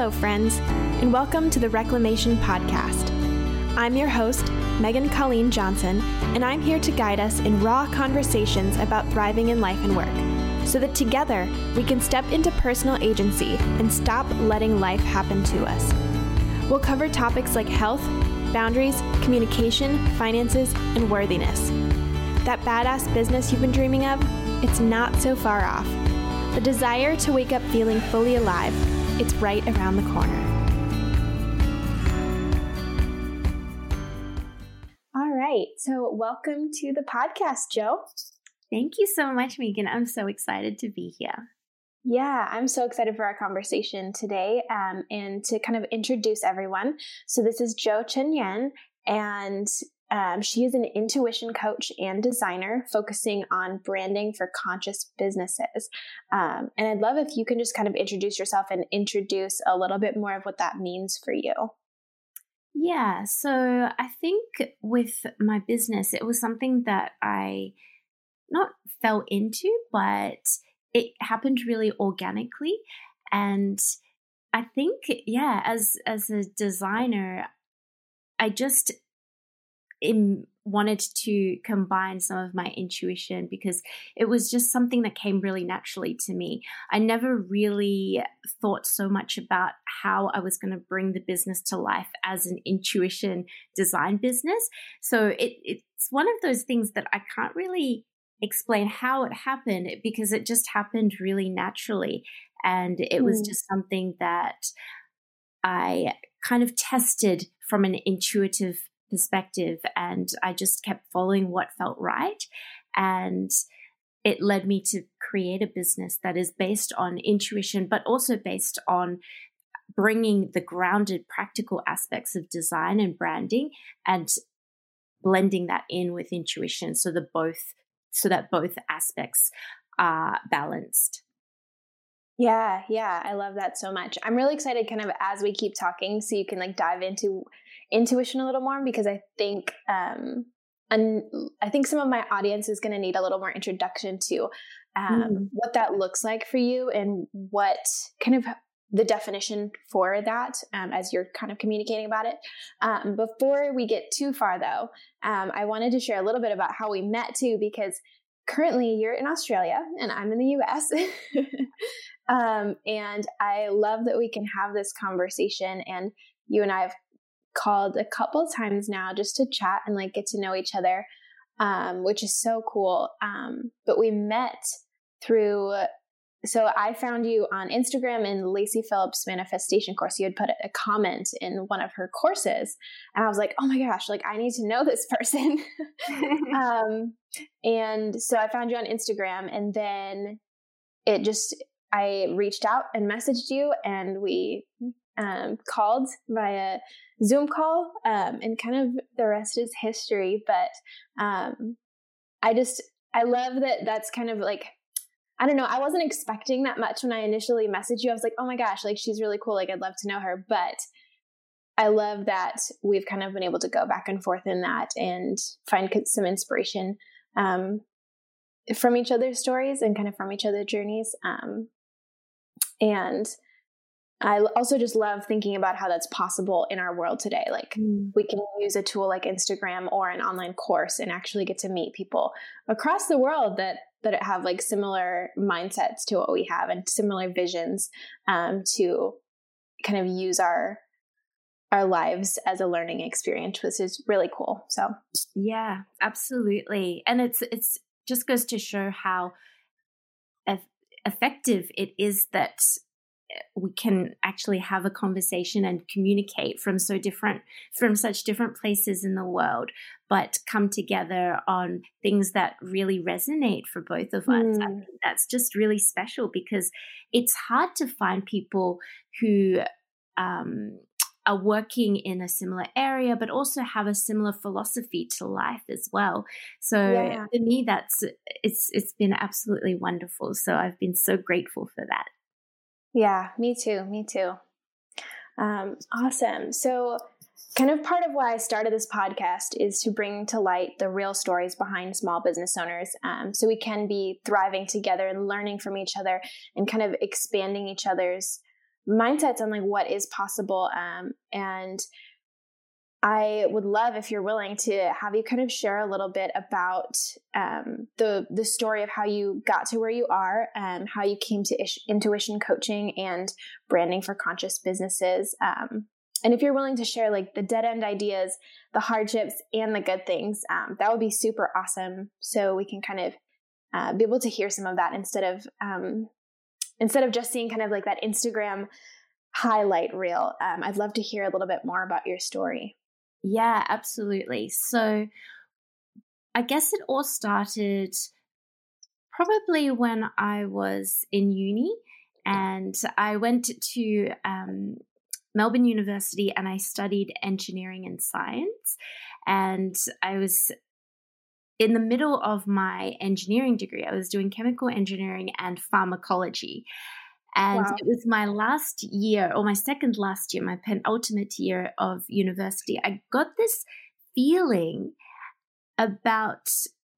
Hello, friends, and welcome to the Reclamation Podcast. I'm your host, Megan Colleen Johnson, and I'm here to guide us in raw conversations about thriving in life and work so that together we can step into personal agency and stop letting life happen to us. We'll cover topics like health, boundaries, communication, finances, and worthiness. That badass business you've been dreaming of, it's not so far off. The desire to wake up feeling fully alive it's right around the corner. All right. So, welcome to the podcast, Jo. Thank you so much, Megan. I'm so excited to be here. Yeah, I'm so excited for our conversation today um, and to kind of introduce everyone. So, this is Jo ChunYan, and um, she is an intuition coach and designer focusing on branding for conscious businesses. Um, and I'd love if you can just kind of introduce yourself and introduce a little bit more of what that means for you. Yeah, so I think with my business, it was something that I not fell into, but it happened really organically. And I think, yeah, as as a designer, I just in, wanted to combine some of my intuition because it was just something that came really naturally to me. I never really thought so much about how I was going to bring the business to life as an intuition design business. So it, it's one of those things that I can't really explain how it happened because it just happened really naturally. And it was hmm. just something that I kind of tested from an intuitive perspective and I just kept following what felt right. And it led me to create a business that is based on intuition, but also based on bringing the grounded practical aspects of design and branding and blending that in with intuition so that both so that both aspects are balanced yeah yeah i love that so much i'm really excited kind of as we keep talking so you can like dive into intuition a little more because I think um, and I think some of my audience is going to need a little more introduction to um, mm. what that looks like for you and what kind of the definition for that um, as you're kind of communicating about it. Um, before we get too far, though, um, I wanted to share a little bit about how we met too, because currently you're in Australia and I'm in the US. Um, and I love that we can have this conversation and you and I have called a couple times now just to chat and like get to know each other, um, which is so cool. Um, but we met through. So I found you on Instagram in Lacy Phillips manifestation course. You had put a comment in one of her courses, and I was like, "Oh my gosh! Like I need to know this person." um, and so I found you on Instagram, and then it just I reached out and messaged you, and we um, called via Zoom call, um, and kind of the rest is history. But um, I just I love that that's kind of like I don't know. I wasn't expecting that much when I initially messaged you. I was like, oh my gosh, like she's really cool. Like I'd love to know her. But I love that we've kind of been able to go back and forth in that and find some inspiration um, from each other's stories and kind of from each other's journeys. Um, and I also just love thinking about how that's possible in our world today. Like mm. we can use a tool like Instagram or an online course and actually get to meet people across the world that that have like similar mindsets to what we have and similar visions um, to kind of use our our lives as a learning experience, which is really cool. So yeah, absolutely, and it's it's just goes to show how effective it is that we can actually have a conversation and communicate from so different from such different places in the world but come together on things that really resonate for both of us mm. that's just really special because it's hard to find people who um, are working in a similar area but also have a similar philosophy to life as well so yeah. for me that's it's it's been absolutely wonderful so i've been so grateful for that yeah, me too. Me too. Um, awesome. So, kind of part of why I started this podcast is to bring to light the real stories behind small business owners um, so we can be thriving together and learning from each other and kind of expanding each other's mindsets on like what is possible. Um, and I would love if you're willing to have you kind of share a little bit about um, the the story of how you got to where you are, and how you came to ish- intuition coaching and branding for conscious businesses. Um, and if you're willing to share like the dead end ideas, the hardships, and the good things, um, that would be super awesome. So we can kind of uh, be able to hear some of that instead of um, instead of just seeing kind of like that Instagram highlight reel. Um, I'd love to hear a little bit more about your story. Yeah, absolutely. So I guess it all started probably when I was in uni and I went to um, Melbourne University and I studied engineering and science. And I was in the middle of my engineering degree, I was doing chemical engineering and pharmacology. And wow. it was my last year, or my second last year, my penultimate year of university. I got this feeling about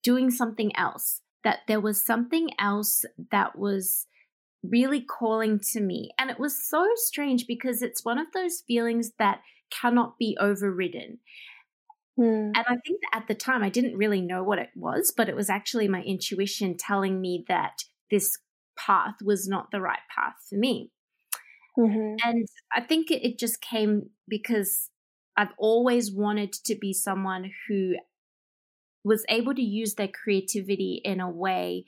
doing something else, that there was something else that was really calling to me. And it was so strange because it's one of those feelings that cannot be overridden. Mm. And I think at the time I didn't really know what it was, but it was actually my intuition telling me that this path was not the right path for me. Mm-hmm. And I think it, just came because I've always wanted to be someone who was able to use their creativity in a way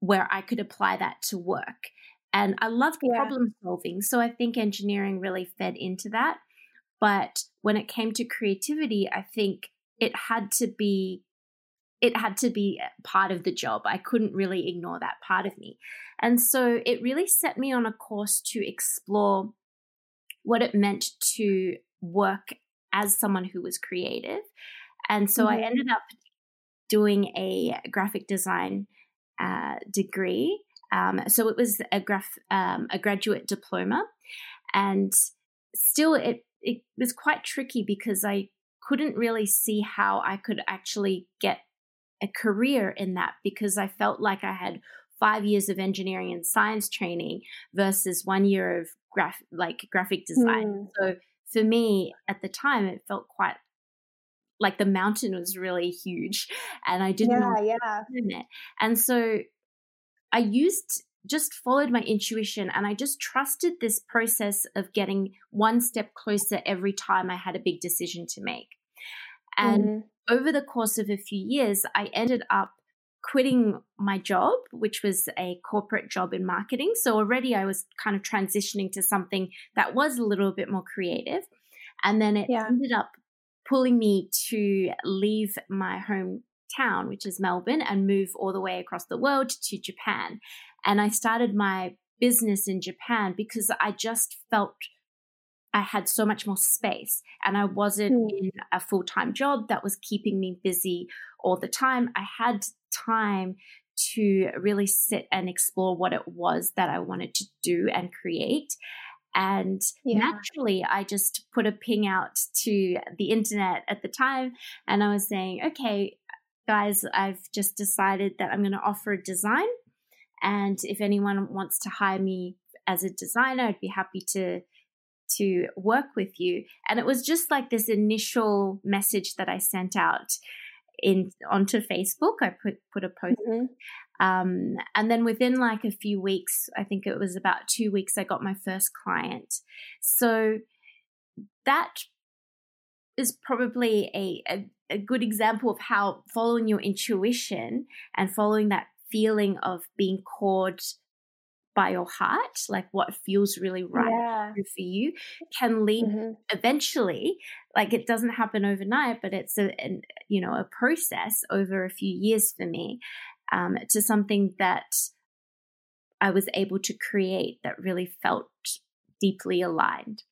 where I could apply that to work. And I loved yeah. problem solving. So I think engineering really fed into that. But when it came to creativity, I think it had to be it had to be part of the job. I couldn't really ignore that part of me. And so it really set me on a course to explore what it meant to work as someone who was creative. And so mm-hmm. I ended up doing a graphic design uh, degree. Um, so it was a graph, um, a graduate diploma, and still it it was quite tricky because I couldn't really see how I could actually get a career in that because I felt like I had five years of engineering and science training versus one year of graph like graphic design. Mm. So for me at the time, it felt quite like the mountain was really huge, and I didn't yeah yeah it. And so I used just followed my intuition and I just trusted this process of getting one step closer every time I had a big decision to make. And mm over the course of a few years, I ended up quitting my job, which was a corporate job in marketing. So already I was kind of transitioning to something that was a little bit more creative. And then it yeah. ended up pulling me to leave my hometown, which is Melbourne, and move all the way across the world to Japan. And I started my business in Japan because I just felt I had so much more space and I wasn't mm. in a full time job that was keeping me busy all the time. I had time to really sit and explore what it was that I wanted to do and create. And yeah. naturally, I just put a ping out to the internet at the time and I was saying, okay, guys, I've just decided that I'm going to offer a design. And if anyone wants to hire me as a designer, I'd be happy to to work with you. And it was just like this initial message that I sent out in onto Facebook. I put put a post. Mm-hmm. Um, and then within like a few weeks, I think it was about two weeks, I got my first client. So that is probably a, a, a good example of how following your intuition and following that feeling of being called by your heart, like what feels really right yeah. for you, can lead mm-hmm. eventually. Like it doesn't happen overnight, but it's a an, you know a process over a few years for me um, to something that I was able to create that really felt deeply aligned.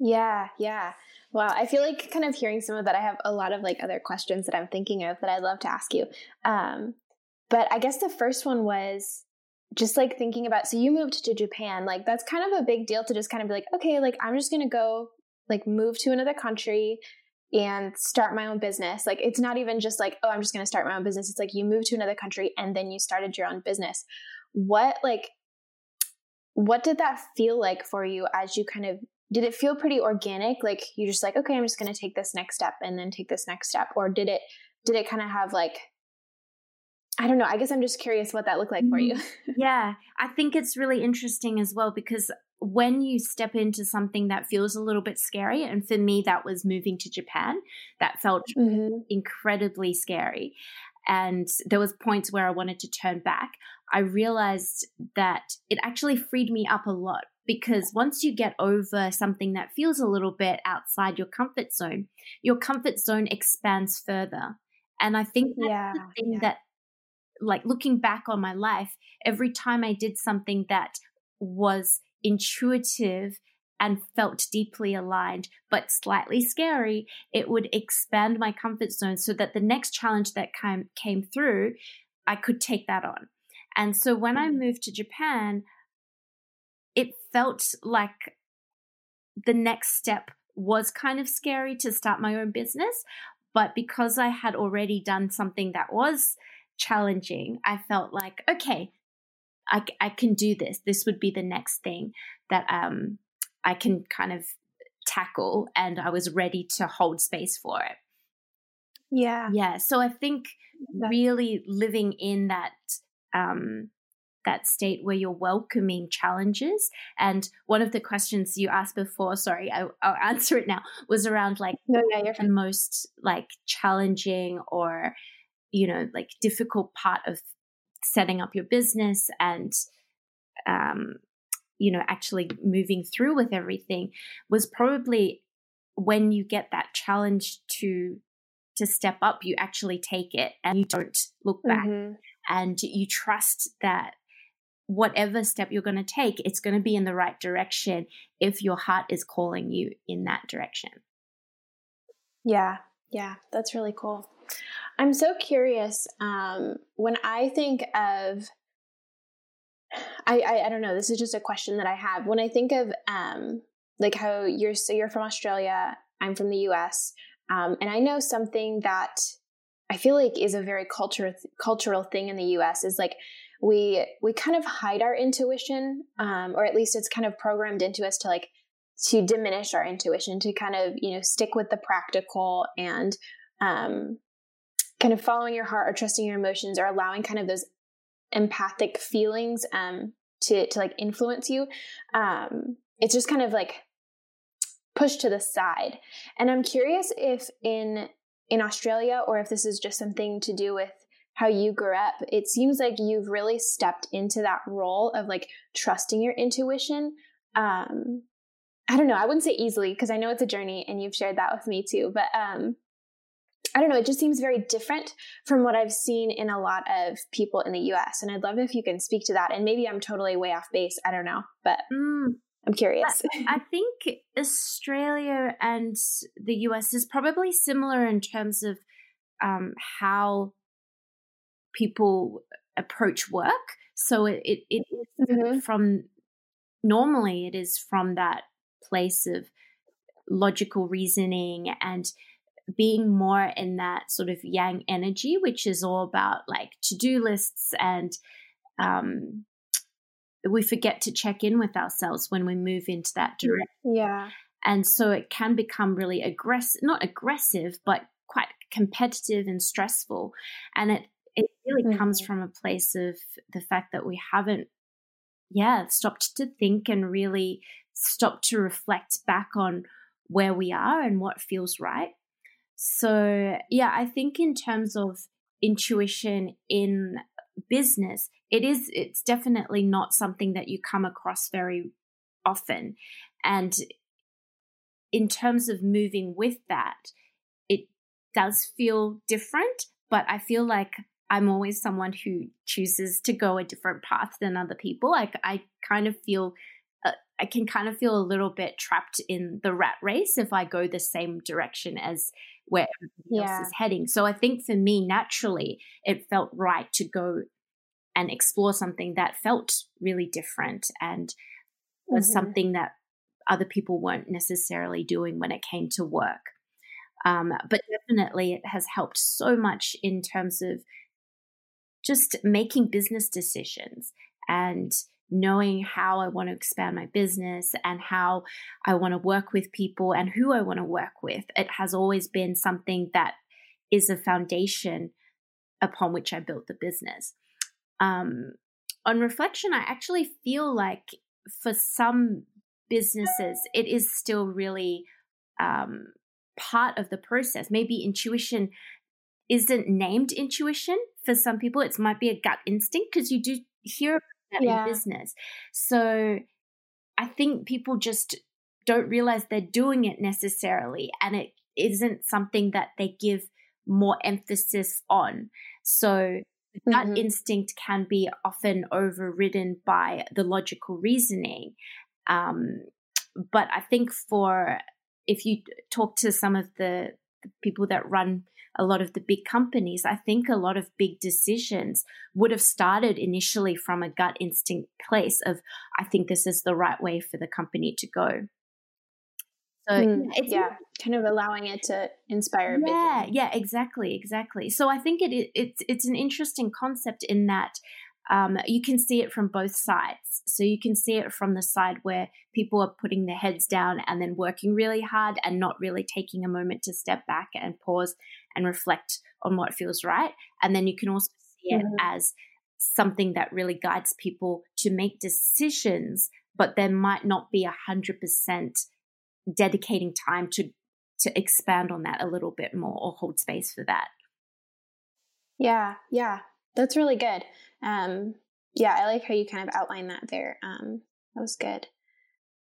Yeah, yeah. Wow, I feel like kind of hearing some of that. I have a lot of like other questions that I'm thinking of that I'd love to ask you. Um, but I guess the first one was just like thinking about so you moved to Japan, like that's kind of a big deal to just kind of be like, okay, like I'm just gonna go like move to another country and start my own business. Like it's not even just like, oh, I'm just gonna start my own business. It's like you moved to another country and then you started your own business. What like what did that feel like for you as you kind of did it feel pretty organic like you're just like okay i'm just to take this next step and then take this next step or did it did it kind of have like I don't know. I guess I'm just curious what that looked like for you. Mm-hmm. yeah, I think it's really interesting as well because when you step into something that feels a little bit scary, and for me, that was moving to Japan, that felt mm-hmm. incredibly scary. And there was points where I wanted to turn back. I realized that it actually freed me up a lot because once you get over something that feels a little bit outside your comfort zone, your comfort zone expands further. And I think that's yeah, the thing yeah. that like looking back on my life, every time I did something that was intuitive and felt deeply aligned, but slightly scary, it would expand my comfort zone so that the next challenge that came, came through, I could take that on. And so when I mm. moved to Japan, it felt like the next step was kind of scary to start my own business. But because I had already done something that was challenging, I felt like, okay, I, I can do this. This would be the next thing that um, I can kind of tackle. And I was ready to hold space for it. Yeah. Yeah. So I think really living in that um, that state where you're welcoming challenges. And one of the questions you asked before, sorry, I, will answer it now, was around like no, yeah, the most like challenging or you know, like difficult part of setting up your business and, um, you know, actually moving through with everything was probably when you get that challenge to to step up you actually take it and you don't look back. Mm-hmm. and you trust that whatever step you're going to take it's going to be in the right direction if your heart is calling you in that direction. Yeah. Yeah. That's really cool I'm so curious. Um, when I think of, I, I, I don't know. This is just a question that I have. When I think of um, like how you're so you're from Australia, I'm from the U.S., um, and I know something that I feel like is a very cultural cultural thing in the U.S. is like we we kind of hide our intuition, um, or at least it's kind of programmed into us to like to diminish our intuition, to kind of you know stick with the practical and um, kind of following your heart or trusting your emotions or allowing kind of those empathic feelings um, to to like influence you um, it's just kind of like pushed to the side. And i'm curious if in in australia or if this is just something to do with how you grew up it seems like you've really stepped into that role of like trusting your intuition. Um i don't know. I wouldn't say easily because i know it's a journey and you've shared that with me too but um I don't know, it just seems very different from what I've seen in a lot of people in the US. And I'd love if you can speak to that. And maybe I'm totally way off base. I don't know, but mm, I'm curious. I, I think Australia and the US is probably similar in terms of um, how people approach work. So it, it, mm-hmm. from normally it is from that place of logical reasoning and being more in that sort of yang energy, which is all about like to do lists and um, we forget to check in with ourselves when we move into that direction. Yeah. And so it can become really aggressive, not aggressive, but quite competitive and stressful. And it, it really mm-hmm. comes from a place of the fact that we haven't, yeah, stopped to think and really stopped to reflect back on where we are and what feels right. So, yeah, I think in terms of intuition in business, it is, it's definitely not something that you come across very often. And in terms of moving with that, it does feel different, but I feel like I'm always someone who chooses to go a different path than other people. Like I kind of feel uh, I can kind of feel a little bit trapped in the rat race if I go the same direction as where everybody yeah. else is heading. So I think for me, naturally, it felt right to go and explore something that felt really different and was mm-hmm. something that other people weren't necessarily doing when it came to work. Um, but definitely, it has helped so much in terms of just making business decisions and knowing how I want to expand my business and how I want to work with people and who I want to work with. It has always been something that is a foundation upon which I built the business. Um, on reflection, I actually feel like for some businesses, it is still really um, part of the process. Maybe intuition isn't named intuition for some people. It might be a gut instinct because you do hear that yeah. in business. So I think people just don't realize they're doing it necessarily, and it isn't something that they give more emphasis on. So that mm-hmm. instinct can be often overridden by the logical reasoning. Um, but I think for if you talk to some of the, the people that run a lot of the big companies, I think a lot of big decisions would have started initially from a gut instinct place of, I think this is the right way for the company to go. So mm, yeah, kind of allowing it to inspire. Yeah, vision. yeah, exactly, exactly. So I think it, it it's it's an interesting concept in that um, you can see it from both sides. So you can see it from the side where people are putting their heads down and then working really hard and not really taking a moment to step back and pause and reflect on what feels right. And then you can also see it mm-hmm. as something that really guides people to make decisions, but there might not be a hundred percent dedicating time to to expand on that a little bit more or hold space for that. Yeah, yeah, that's really good. Um, yeah, I like how you kind of outlined that there. Um, that was good.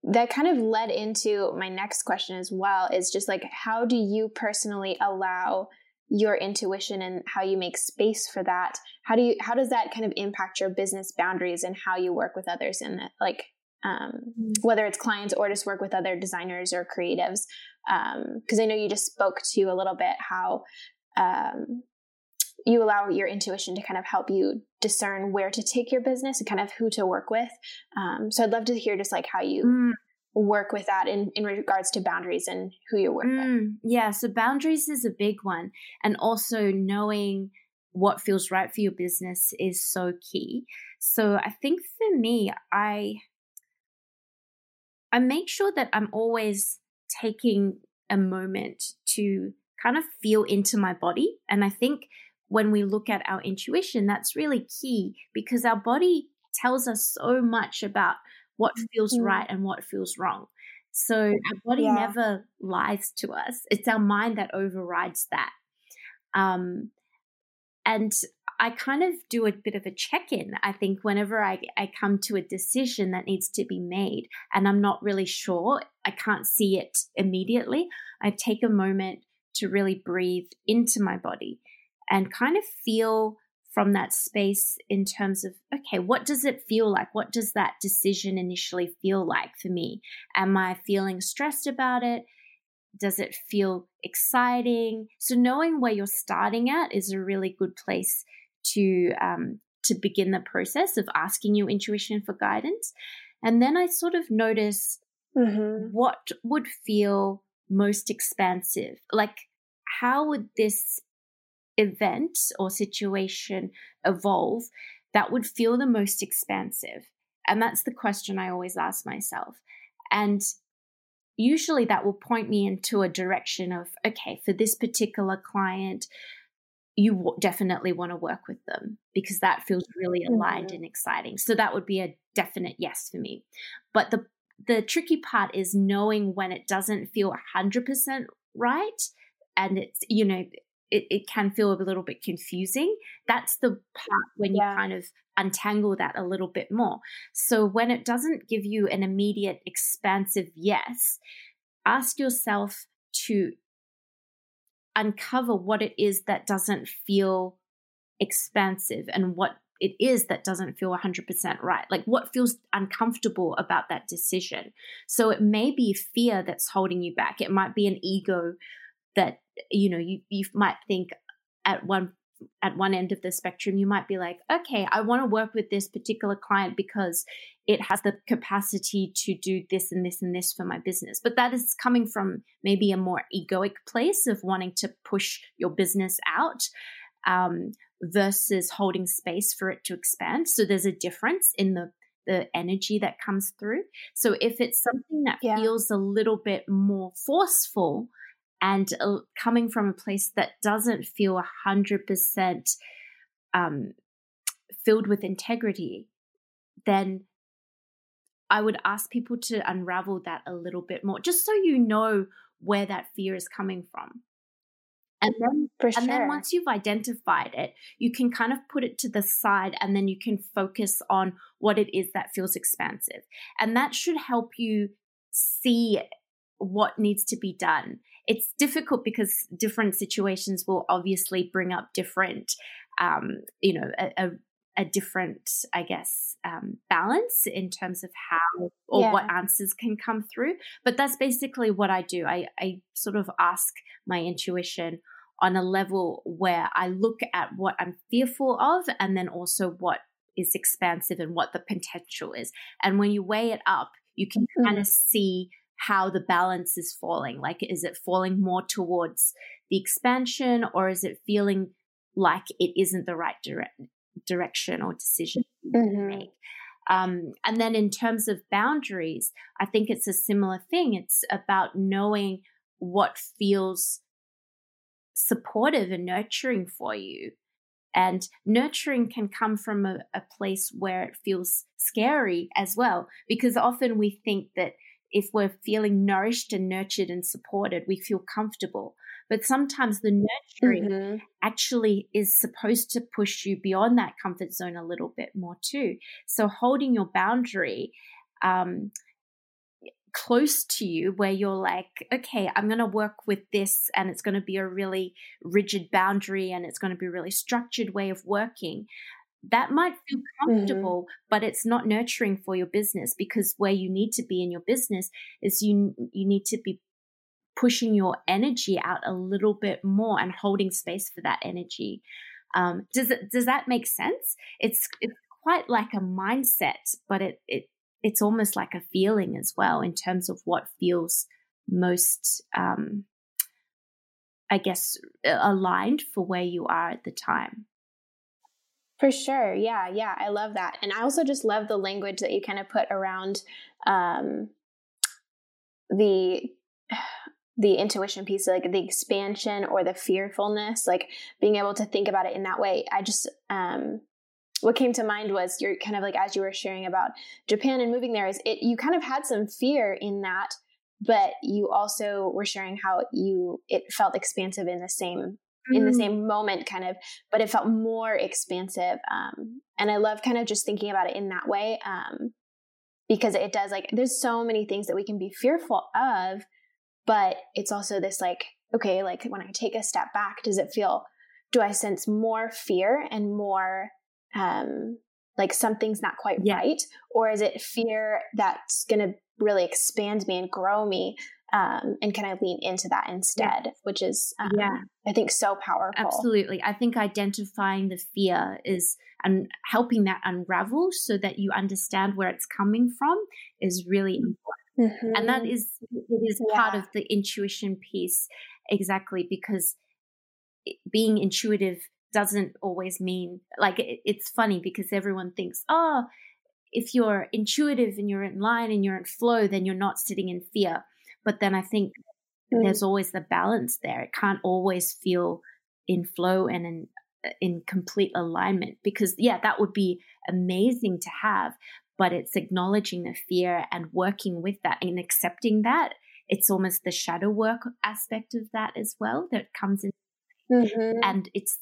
That kind of led into my next question as well is just like, how do you personally allow your intuition and how you make space for that? How do you, how does that kind of impact your business boundaries and how you work with others in that, like, um, mm. whether it's clients or just work with other designers or creatives? Because um, I know you just spoke to a little bit how um, you allow your intuition to kind of help you discern where to take your business and kind of who to work with. Um, so I'd love to hear just like how you mm. work with that in, in regards to boundaries and who you work mm. with. Yeah, so boundaries is a big one. And also knowing what feels right for your business is so key. So I think for me, I I make sure that I'm always taking a moment to kind of feel into my body. And I think when we look at our intuition, that's really key because our body tells us so much about what feels mm-hmm. right and what feels wrong. So our body yeah. never lies to us. It's our mind that overrides that. Um, and I kind of do a bit of a check in. I think whenever I, I come to a decision that needs to be made and I'm not really sure, I can't see it immediately, I take a moment to really breathe into my body and kind of feel from that space in terms of okay what does it feel like? What does that decision initially feel like for me? Am i feeling stressed about it? Does it feel exciting? So knowing where you're starting at is a really good place to um, to begin the process of asking your intuition for guidance. And then i sort of notice mm-hmm. what would feel most expansive. Like how would this event or situation evolve that would feel the most expansive? And that's the question I always ask myself. And usually that will point me into a direction of, okay, for this particular client, you w- definitely want to work with them because that feels really aligned mm-hmm. and exciting. So that would be a definite yes for me. But the the tricky part is knowing when it doesn't feel 100% right and it's you know it, it can feel a little bit confusing. That's the part when yeah. you kind of untangle that a little bit more. So when it doesn't give you an immediate expansive yes, ask yourself to uncover what it is that doesn't feel expansive and what it is that doesn't feel 100% right. Like what feels uncomfortable about that decision. So it may be fear that's holding you back. It might be an ego that you know you you might think at one at one end of the spectrum you might be like okay i want to work with this particular client because it has the capacity to do this and this and this for my business but that is coming from maybe a more egoic place of wanting to push your business out um, versus holding space for it to expand so there's a difference in the the energy that comes through. So if it's something that Yeah. feels a little bit more forceful and uh, coming from a place that doesn't feel a hundred percent um, filled with integrity, then I would ask people to unravel that a little bit more, just so you know where that fear is coming from. And then sure. and then once you've identified it, you can kind of put it to the side and then you can focus on what it is that feels expansive. And that should help you see what needs to be done. It's difficult because different situations will obviously bring up different, um, you know, a, a, a different, I guess, um, balance in terms of how or Yeah. what answers can come through. But that's basically what I do. I, I sort of ask my intuition on a level where I look at what I'm fearful of and then also what is expansive and what the potential is. And when you weigh it up, you can kind of see how the balance is falling. Like, is it falling more towards the expansion or is it feeling like it isn't the right dire- direction or decision to Mhm. make? Um, and then in terms of boundaries, I think it's a similar thing. It's about knowing what feels supportive and nurturing for you. And nurturing can come from a, a place where it feels scary as well, because often we think that if we're feeling nourished and nurtured and supported, we feel comfortable. But sometimes the nurturing Mhm. actually is supposed to push you beyond that comfort zone a little bit more too. So holding your boundary um, close to you, where you're like, okay, I'm going to work with this, and it's going to be a really rigid boundary, and it's going to be a really structured way of working. That might feel comfortable, but it's not nurturing for your business because where you need to be in your business is you you need to be pushing your energy out a little bit more and holding space for that energy. Um, does it, does that make sense? It's it's quite like a mindset, but it it it's almost like a feeling as well in terms of what feels most, um, I guess, aligned for where you are at the time. For sure. Yeah. Yeah. I love that. And I also just love the language that you kind of put around um, the the intuition piece like the expansion or the fearfulness like being able to think about it in that way i just um what came to mind was you're kind of like as you were sharing about japan and moving there is it you kind of had some fear in that but you also were sharing how you it felt expansive in the same in the same moment kind of but it felt more expansive um and i love kind of just thinking about it in that way um because it does like there's so many things that we can be fearful of but it's also this like okay like when i take a step back does it feel do i sense more fear and more um like something's not quite Yeah. right? Or is it fear that's going to really expand me and grow me um and can i lean into that instead which is um, Yeah. i think so powerful Absolutely. I think identifying the fear is and helping that unravel so that you understand where it's coming from is really important. Mhm. And that is it is part of the intuition piece exactly because it- being intuitive doesn't always mean like it, it's funny because everyone thinks, "Oh, if you're intuitive and you're in line and you're in flow, then you're not sitting in fear." But then I think Mm. there's always the balance there. It can't always feel in flow and in in complete alignment because yeah, that would be amazing to have, but it's acknowledging the fear and working with that and accepting that. It's almost the shadow work aspect of that as well that comes in Mhm. and it's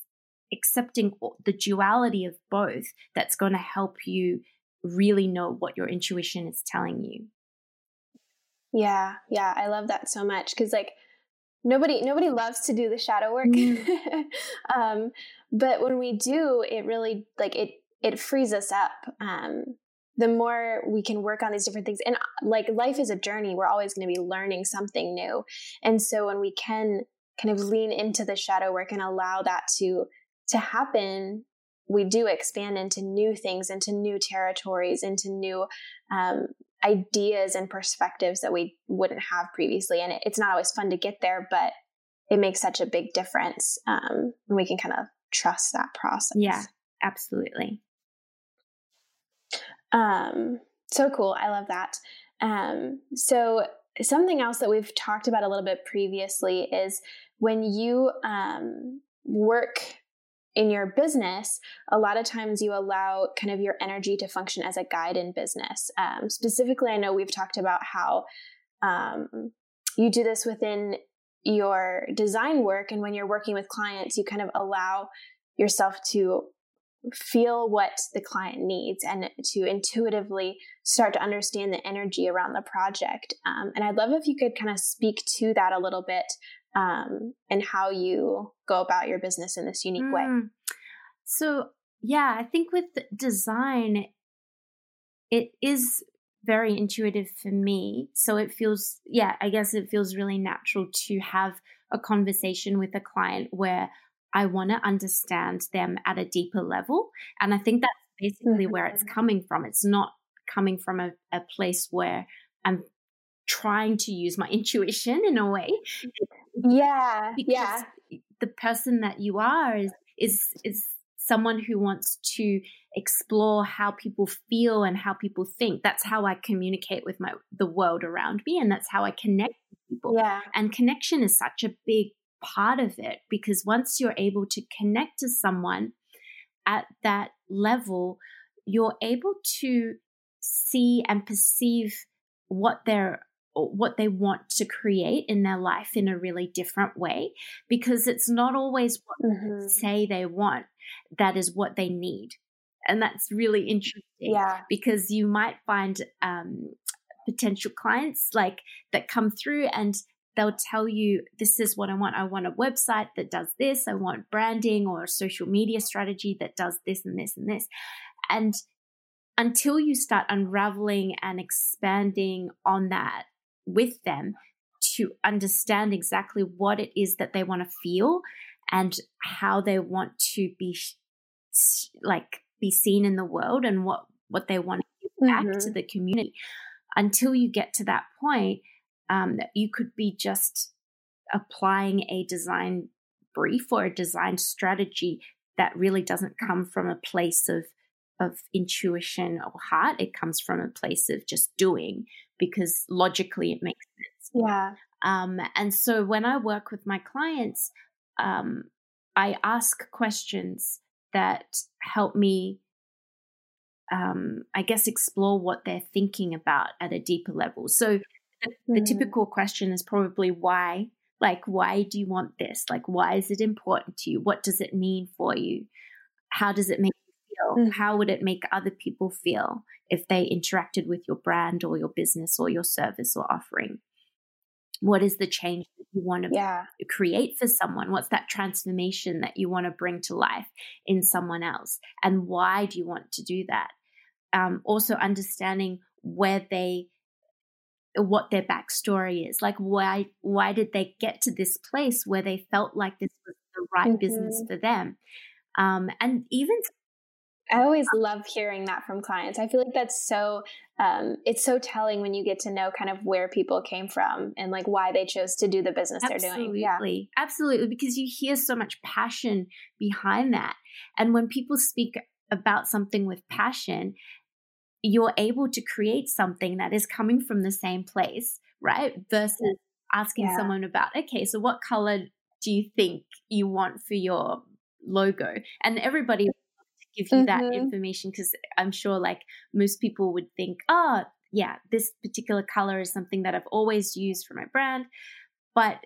accepting the duality of both that's going to help you really know what your intuition is telling you. Yeah, yeah, I love that so much because like nobody nobody loves to do the shadow work, Mm. um, but when we do, it really like it it frees us up. Um, the more we can work on these different things, and like life is a journey, we're always going to be learning something new, and so when we can kind of lean into the shadow work and allow that to to happen we do expand into new things into new territories into new um, ideas and perspectives that we wouldn't have previously. And it, it's not always fun to get there, but it makes such a big difference. Um, and we can kind of trust that process. Yeah, absolutely. Um, so cool. I love that. Um, so something else that we've talked about a little bit previously is when you um, work in your business, a lot of times you allow kind of your energy to function as a guide in business. Um, specifically, I know we've talked about how um, you do this within your design work, and when you're working with clients, you kind of allow yourself to feel what the client needs and to intuitively start to understand the energy around the project. Um, and I'd love if you could kind of speak to that a little bit um, and how you go about your business in this unique mm. way. So, yeah, I think with design, it is very intuitive for me. So it feels, yeah, I guess it feels really natural to have a conversation with a client where I want to understand them at a deeper level. And I think that's basically mm-hmm. where it's coming from. It's not coming from a, a place where I'm trying to use my intuition in a way. Yeah. yeah. The person that you are is is is someone who wants to explore how people feel and how people think. That's how I communicate with my the world around me and that's how I connect with people. Yeah. And connection is such a big part of it because once you're able to connect to someone at that level, you're able to see and perceive what they're what they want to create in their life in a really different way because it's not always what mm-hmm. they say they want that is what they need and that's really interesting yeah because you might find um, potential clients like that come through and they'll tell you this is what I want. I want a website that does this. I want branding or a social media strategy that does this and this and this. And until you start unraveling and expanding on that with them to understand exactly what it is that they want to feel and how they want to be like be seen in the world and what what they want to give back mm-hmm. to the community. Until you get to that point um, you could be just applying a design brief or a design strategy that really doesn't come from a place of of intuition or heart. It comes from a place of just doing because logically it makes sense. Yeah. Um, and so when i work with my clients um, i ask questions that help me um, i guess explore what they're thinking about at a deeper level. So the, the mm. typical question is probably why like why do you want this? Like why is it important to you? What does it mean for you? How does it make feel? Mm. how would it make other people feel if they interacted with your brand or your business or your service or offering? What is the change that you want to yeah. create for someone? What's that transformation that you want to bring to life in someone else? And why do you want to do that? Um, also understanding where they what their backstory is. Like why why did they get to this place where they felt like this was the right mm-hmm. business for them? Um, and even I always love hearing that from clients. I feel like that's so um, it's so telling when you get to know kind of where people came from and like why they chose to do the business absolutely. they're doing. Yeah. Absolutely, because you hear so much passion behind that. And when people speak about something with passion, you're able to create something that is coming from the same place, right? Versus asking yeah. someone about, okay, so what color do you think you want for your logo? And everybody give you mm-hmm. that information because I'm sure like most people would think, oh, yeah, this particular color is something that I've always used for my brand. But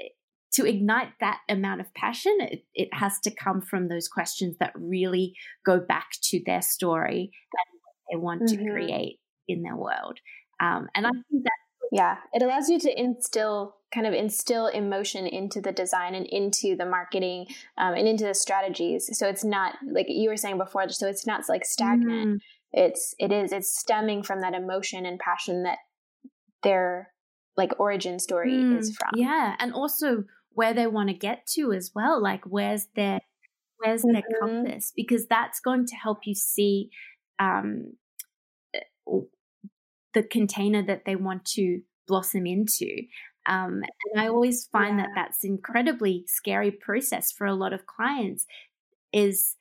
eh, to ignite that amount of passion, it, it has to come from those questions that really go back to their story and what they want mm-hmm. to create in their world. Um, and I think that yeah, it allows you to instill kind of instill emotion into the design and into the marketing um, and into the strategies. So it's not like you were saying before. So it's not like stagnant. Mm. It's it is it's stemming from that emotion and passion that their like origin story mm. is from. Yeah, and also where they want to get to as well. Like where's their where's mm-hmm. their compass? Because that's going to help you see um, the container that they want to blossom into. Um, and I always find yeah. that that's incredibly scary process for a lot of clients is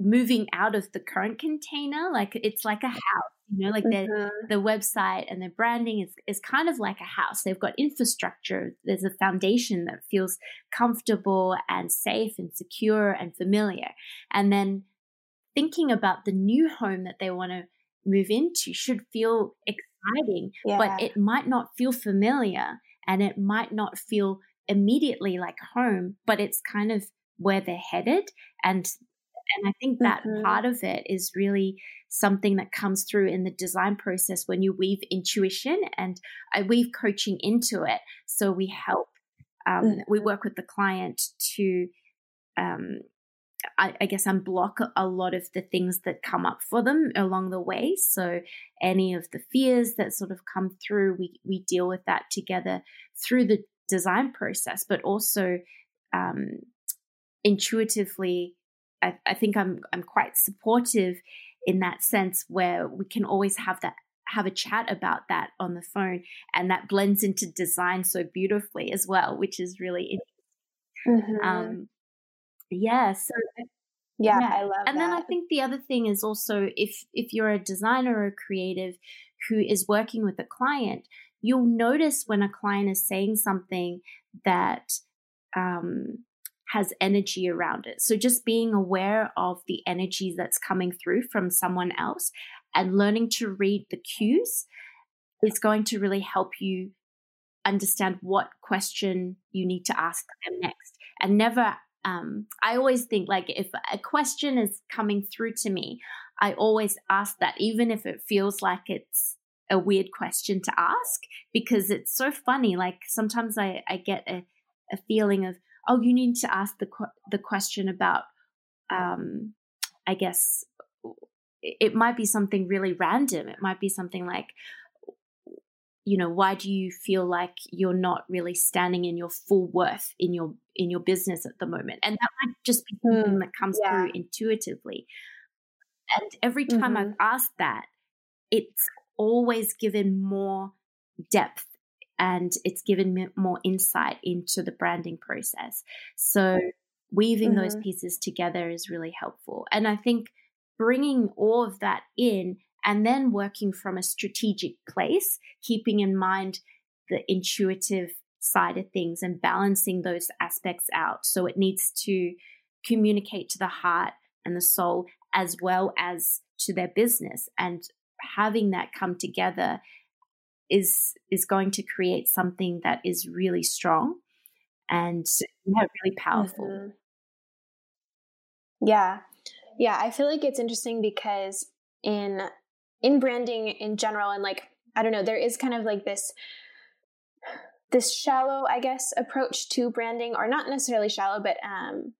moving out of the current container like it's like a house you know like mm-hmm. the website and the branding is is kind of like a house they've got infrastructure there's a foundation that feels comfortable and safe and secure and familiar and then thinking about the new home that they want to move into should feel exciting yeah. but it might not feel familiar and it might not feel immediately like home but it's kind of where they're headed and and I think that mm-hmm. part of it is really something that comes through in the design process when you weave intuition and I weave coaching into it. So we help, um, mm-hmm. we work with the client to, um, I, I, guess unblock a lot of the things that come up for them along the way. So any of the fears that sort of come through, we we deal with that together through the design process, but also um, intuitively I, I think I'm I'm quite supportive in that sense where we can always have that have a chat about that on the phone and that blends into design so beautifully as well which is really interesting mm-hmm. um yeah so yeah, yeah, i love and that. then i think the other thing is also if if you're a designer or a creative who is working with a client you'll notice when a client is saying something that um has energy around it. So just being aware of the energy that's coming through from someone else and learning to read the cues is going to really help you understand what question you need to ask them next. And never, um, I always think like if a question is coming through to me, I always ask that, even if it feels like it's a weird question to ask, because it's so funny. Like sometimes I, I get a, a feeling of, oh, you need to ask the the question about, um, I guess it might be something really random. It might be something like, you know, why do you feel like you're not really standing in your full worth in your in your business at the moment? And that might just be something mm, that comes yeah. through intuitively. And every time mm-hmm. I've asked that, it's always given more depth and it's given me more insight into the branding process. So weaving mm-hmm. those pieces together is really helpful. And I think bringing all of that in and then working from a strategic place, keeping in mind the intuitive side of things and balancing those aspects out. So it needs to communicate to the heart and the soul as well as to their business and having that come together is is going to create something that is really strong and yeah, really powerful. Mm-hmm. Yeah. Yeah, I feel like it's interesting because in in branding in general and like I don't know, there is kind of like this this shallow, I guess, approach to branding or not necessarily shallow, but um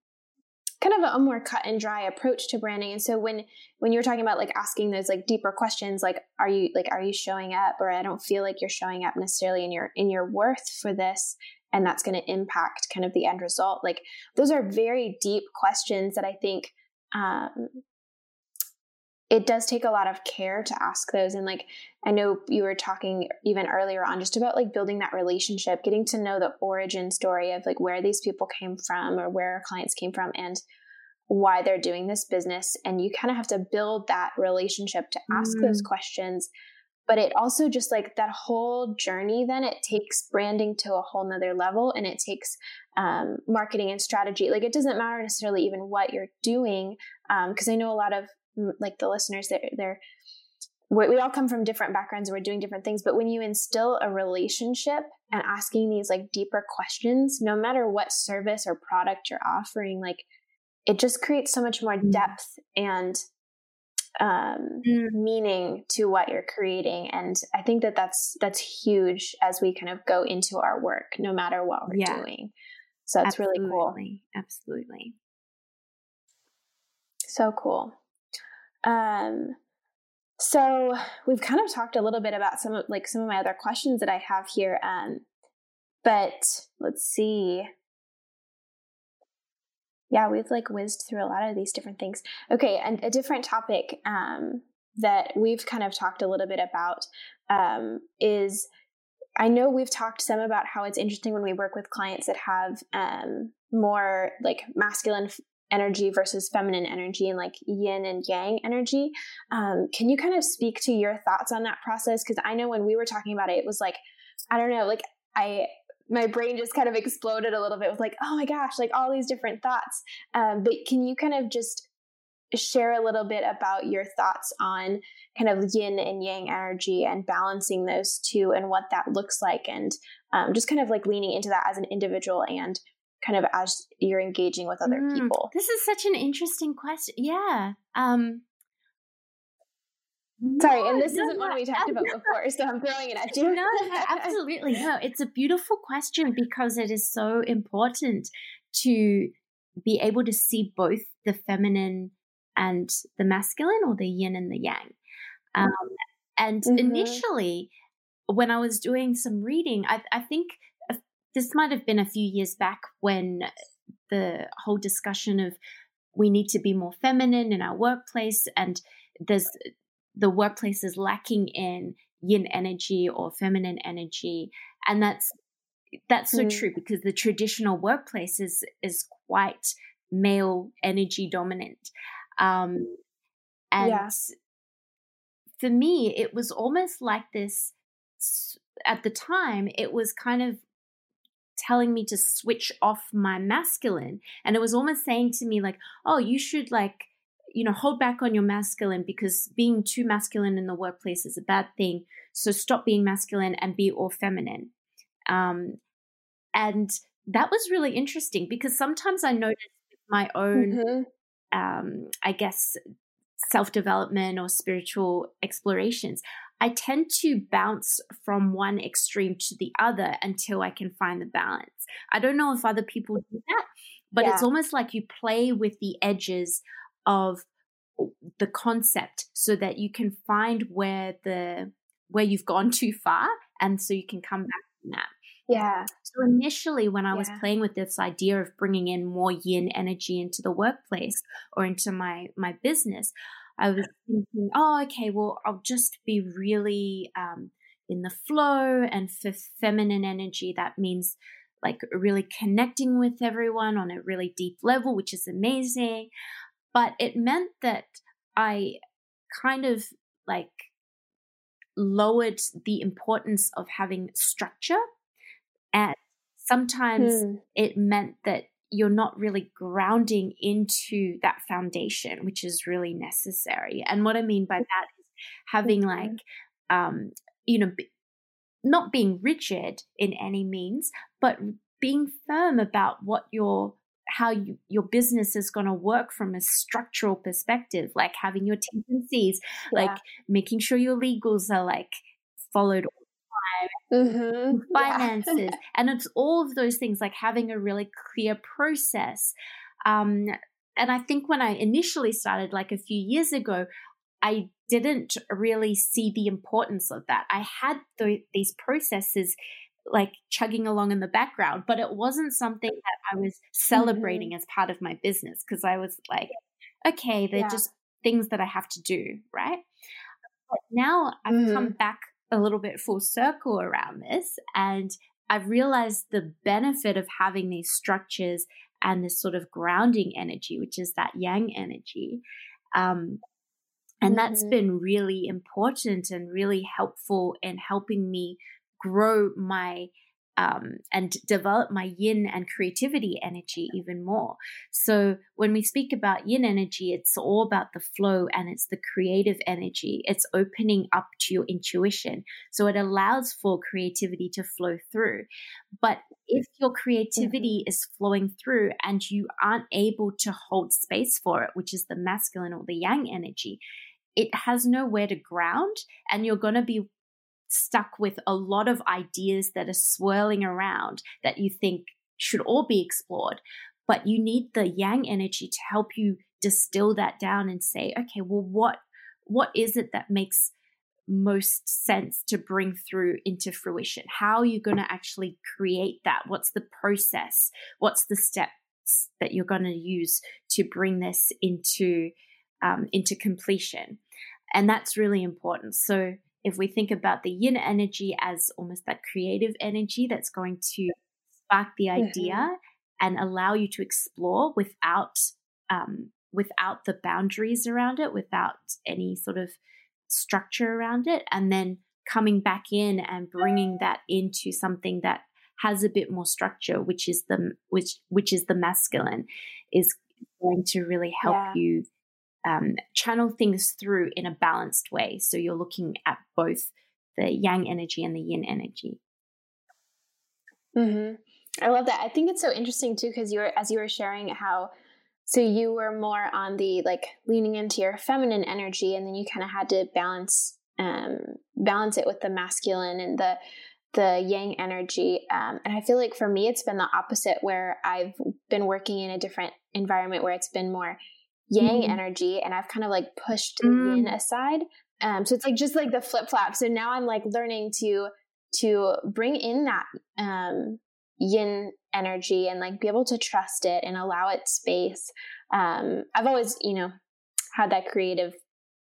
kind of a, more cut and dry approach to branding. And so when when you're talking about like asking those like deeper questions like are you like are you showing up or i don't feel like you're showing up necessarily in your in your worth for this and that's going to impact kind of the end result like those are very deep questions that i think um it does take a lot of care to ask those. And like i know you were talking even earlier on just about like building that relationship getting to know the origin story of like where these people came from or where our clients came from and why they're doing this business. And you kind of have to build that relationship to ask mm. those questions. But it also just like that whole journey then it takes branding to a whole nother level and it takes um, marketing and strategy. Like it doesn't matter necessarily even what you're doing because um, i know a lot of like the listeners they're, they're we all come from different backgrounds and we're doing different things but when you instill a relationship and asking these like deeper questions no matter what service or product you're offering like it just creates so much more mm. depth and um, mm. meaning to what you're creating and i think that that's that's huge as we kind of go into our work no matter what we're yeah. doing so it's really cool absolutely so cool um, so we've kind of talked a little bit about some of like some of my other questions that I have here. Um, but let's see. Yeah, we've like whizzed through a lot of these different things. Okay, and a different topic um, that we've kind of talked a little bit about um, is I know we've talked some about how it's interesting when we work with clients that have um, more like masculine energy versus feminine energy and like yin and yang energy. Um, can you kind of speak to your thoughts on that process? Because I know when we were talking about it, it was like, I don't know, like I my brain just kind of exploded a little bit with like, oh my gosh, like all these different thoughts. Um, but can you kind of just share a little bit about your thoughts on kind of yin and yang energy and balancing those two and what that looks like and um, just kind of like leaning into that as an individual and kind of as you're engaging with other mm, people this is such an interesting question yeah um Sorry, and this no, isn't no, one we talked about before, so I'm throwing it at you. no, absolutely. No, it's a beautiful question because it is so important to be able to see both the feminine and the masculine or the yin and the yang. Um, and mm-hmm. initially, when I was doing some reading, I, I think this might have been a few years back when the whole discussion of we need to be more feminine in our workplace and there's the workplace is lacking in yin energy or feminine energy and that's that's so mm. true because the traditional workplace is is quite male energy dominant um, and yeah. for me, it was almost like this at the time, it was kind of telling me to switch off my masculine. And it was almost saying to me, like, oh, you should like, you know, hold back on your masculine because being too masculine in the workplace is a bad thing. So stop being masculine and be all feminine. Um, and that was really interesting because sometimes I noticed my own mm-hmm um, I guess, self development or spiritual explorations, I tend to bounce from one extreme to the other until I can find the balance. I don't know if other people do that, but yeah. it's almost like you play with the edges of the concept so that you can find where the where you've gone too far and so you can come back from that. Yeah. So initially, when I yeah. was playing with this idea of bringing in more yin energy into the workplace or into my my business, I was thinking, oh, okay, well, I'll just be really um, in the flow, and for feminine energy, that means like really connecting with everyone on a really deep level, which is amazing. But it meant that I kind of like lowered the importance of having structure and sometimes hmm. it meant that you're not really grounding into that foundation, which is really necessary. And what I mean by that is having mm-hmm. like, um, you know, b- not being rigid in any means, but being firm about what your how you, your business is going to work from a structural perspective, like having your tendencies, yeah. like making sure your legals are like followed mm-hmm. finances. Yeah. and it's all of those things, like having a really clear process. Um, and I think when I initially started, like a few years ago, I didn't really see the importance of that. I had th- these processes like chugging along in the background, but it wasn't something that I was celebrating mm-hmm. as part of my business because I was like, okay, they're yeah. just things that I have to do, right? But now I've mm-hmm. come back a little bit full circle around this. And I've realized the benefit of having these structures and this sort of grounding energy, which is that yang energy. Um, and mm-hmm. that's been really important and really helpful in helping me grow my um, and develop my yin and creativity energy even more. So when we speak about yin energy, it's all about the flow and it's the creative energy. It's opening up to your intuition. So it allows for creativity to flow through. But if your creativity is flowing through and you aren't able to hold space for it, which is the masculine or the yang energy, it has nowhere to ground and you're going to be stuck with a lot of ideas that are swirling around that you think should all be explored. But you need the yang energy to help you distill that down and say, okay, well, what what is it that makes most sense to bring through into fruition? How are you going to actually create that? What's the process? What's the steps that you're going to use to bring this into um, into completion? And that's really important. So if we think about the yin energy as almost that creative energy that's going to spark the idea mm-hmm. and allow you to explore without um, without the boundaries around it, without any sort of structure around it, and then coming back in and bringing that into something that has a bit more structure, which is the which which is the masculine, is going to really help yeah. you um, channel things through in a balanced way. So you're looking at both the yang energy and the yin energy. Mm-hmm. I love that. I think it's so interesting too because you were as you were sharing how so you were more on the like leaning into your feminine energy, and then you kind of had to balance um, balance it with the masculine and the the yang energy. Um, and I feel like for me, it's been the opposite where I've been working in a different environment where it's been more yang mm. energy, and I've kind of like pushed mm. yin aside. Um, so it's like just like the flip flop. So now I'm like learning to to bring in that um, yin energy and like be able to trust it and allow it space. Um, I've always, you know, had that creative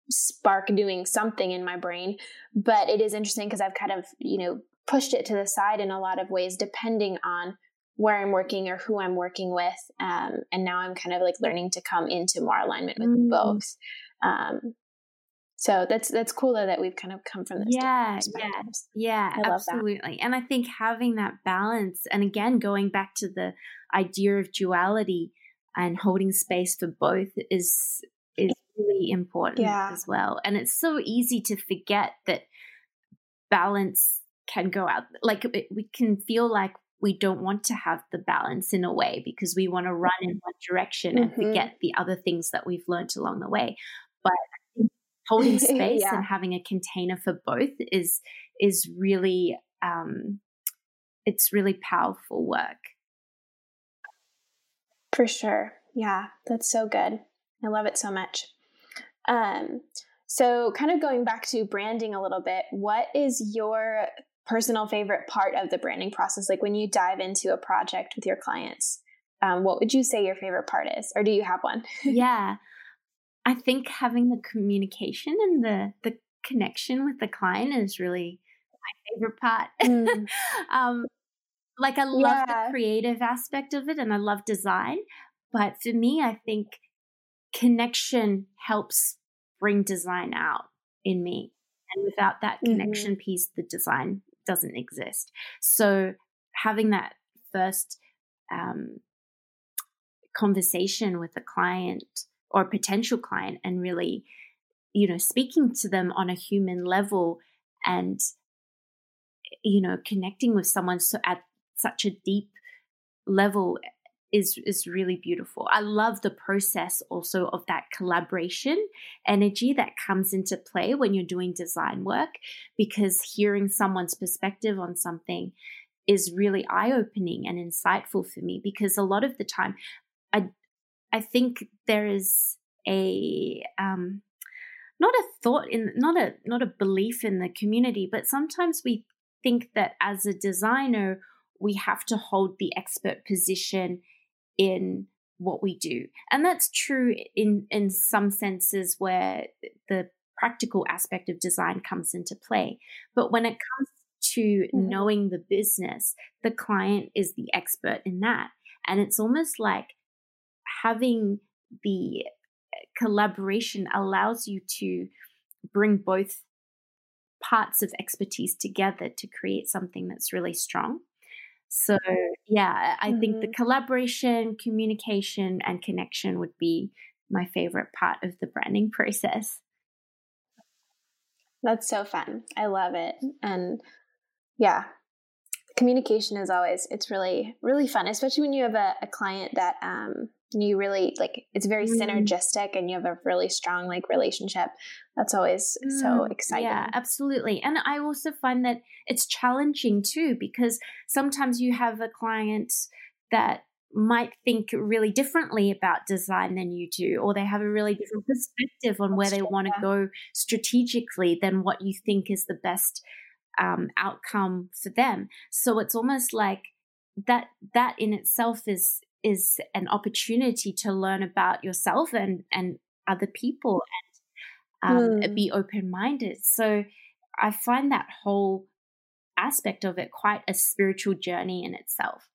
spark doing something in my brain, but it is interesting because I've kind of, you know, pushed it to the side in a lot of ways depending on where I'm working or who I'm working with. Um, and now I'm kind of like learning to come into more alignment with mm. both. Um, so that's that's cool though that we've kind of come from this. Yeah, yeah, yeah, absolutely. That. And I think having that balance, and again going back to the idea of duality and holding space for both is is really important yeah. as well. And it's so easy to forget that balance can go out. Like we can feel like we don't want to have the balance in a way because we want to run in one direction mm-hmm. and forget the other things that we've learned along the way. But holding space yeah. and having a container for both is is really um, it's really powerful work. For sure. Yeah, that's so good. I love it so much. Um, so, kind of going back to branding a little bit, what is your personal favorite part of the branding process? Like when you dive into a project with your clients, um, what would you say your favorite part is, or do you have one? yeah, I think having the communication and the the connection with the client is really my favorite part. Mm. um, like I love yeah. the creative aspect of it and I love design, but for me, I think connection helps bring design out in me. And without that mm-hmm. connection mm-hmm. piece, the design doesn't exist. So having that first um, conversation with the client or potential client and really, you know, speaking to them on a human level and, you know, connecting with someone so at such a deep level is is really beautiful. I love the process also of that collaboration energy that comes into play when you're doing design work because hearing someone's perspective on something is really eye-opening and insightful for me because a lot of the time I I think there is a um, not a thought in not a not a belief in the community, but sometimes we think that as a designer we have to hold the expert position in what we do, and that's true in in some senses where the practical aspect of design comes into play. But when it comes to mm-hmm. knowing the business, the client is the expert in that. And it's almost like having the collaboration allows you to bring both parts of expertise together to create something that's really strong. So, yeah, I mm-hmm. think the mm-hmm. collaboration, communication, and connection would be my favorite part of the branding process. That's so fun. I love it. And yeah, communication is always, it's really, really fun, especially when you have a, a client that um, you really like it's very mm. synergistic and you have a really strong like relationship that's always mm. so exciting yeah absolutely and i also find that it's challenging too because sometimes you have a client that might think really differently about design than you do or they have a really different perspective on where they want to go strategically than what you think is the best um, outcome for them so it's almost like that that in itself is is an opportunity to learn about yourself and and other people and um, mm. be open minded. So I find that whole aspect of it quite a spiritual journey in itself.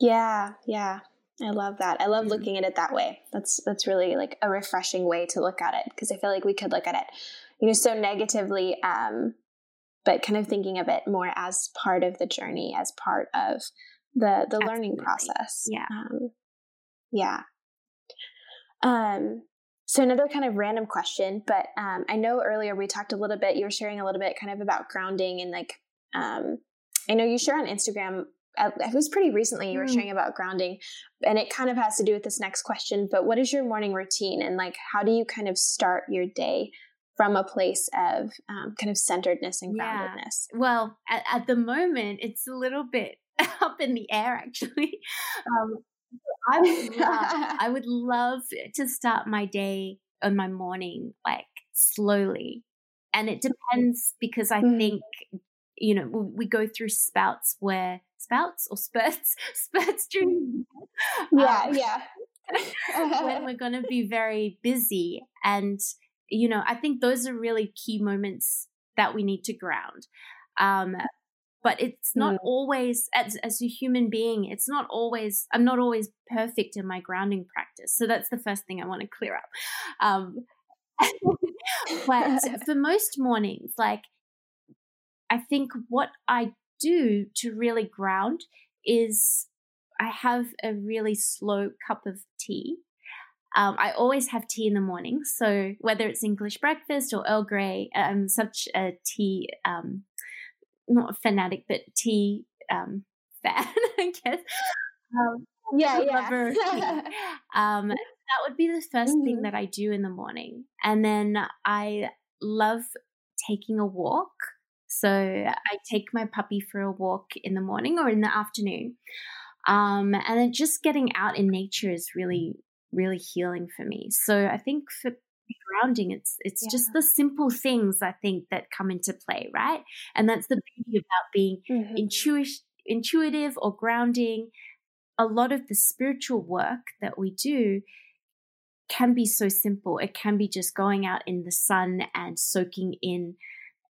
Yeah, yeah. I love that. I love Mm-hmm. looking at it that way. That's that's really like a refreshing way to look at it because I feel like we could look at it, you know, so negatively um but kind of thinking of it more as part of the journey, as part of the the learning process. Yeah. Um yeah. Um so another kind of random question, but um I know earlier we talked a little bit, you were sharing a little bit kind of about grounding and like um I know you share on Instagram it was pretty recently you were Mm. sharing about grounding and it kind of has to do with this next question but what is your morning routine and like how do you kind of start your day from a place of um, kind of centeredness and Yeah. groundedness Well, at, at the moment, it's a little bit up in the air, actually. Um, I would love, I would love to start my day on my morning like slowly, and it depends because I Mhm. think you know we, we go through spouts where spouts or spurts spurts during yeah um, yeah when we're going to be very busy. And you know i think those are really key moments that we need to ground. Um but it's not Mm. always as as a human being it's not always i'm not always perfect in my grounding practice so that's the first thing i want to clear up um but for most mornings like i think what i do to really ground is i have a really slow cup of tea um, I always have tea in the morning. So whether it's English breakfast or Earl Grey, I'm such a tea, um, not a fanatic, but tea um, fan, I guess. Um, yeah yeah um, that would be the 1st thing Mhm. that I do in the morning. And then I love taking a walk. So I take my puppy for a walk in the morning or in the afternoon. Um, and then just getting out in nature is really, really healing for me. So I think for grounding, it's it's just the simple things I think that come into play, right? And that's the beauty about being Mhm. intuitive, intuitive or grounding. A lot of the spiritual work that we do can be so simple. It can be just going out in the sun and soaking in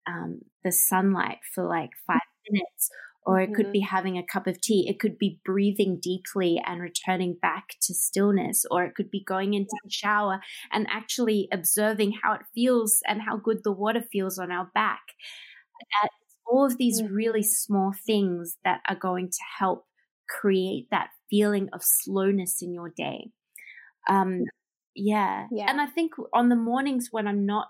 um, the sunlight for like five minutes, or it could Mhm. be having a cup of tea. It could be breathing deeply and returning back to stillness, or it could be going into the shower and actually observing how it feels and how good the water feels on our back. Uh, all of these really Mhm. small things that are going to help create that feeling of slowness in your day. Um, yeah. Yeah. And I think on the mornings when I'm not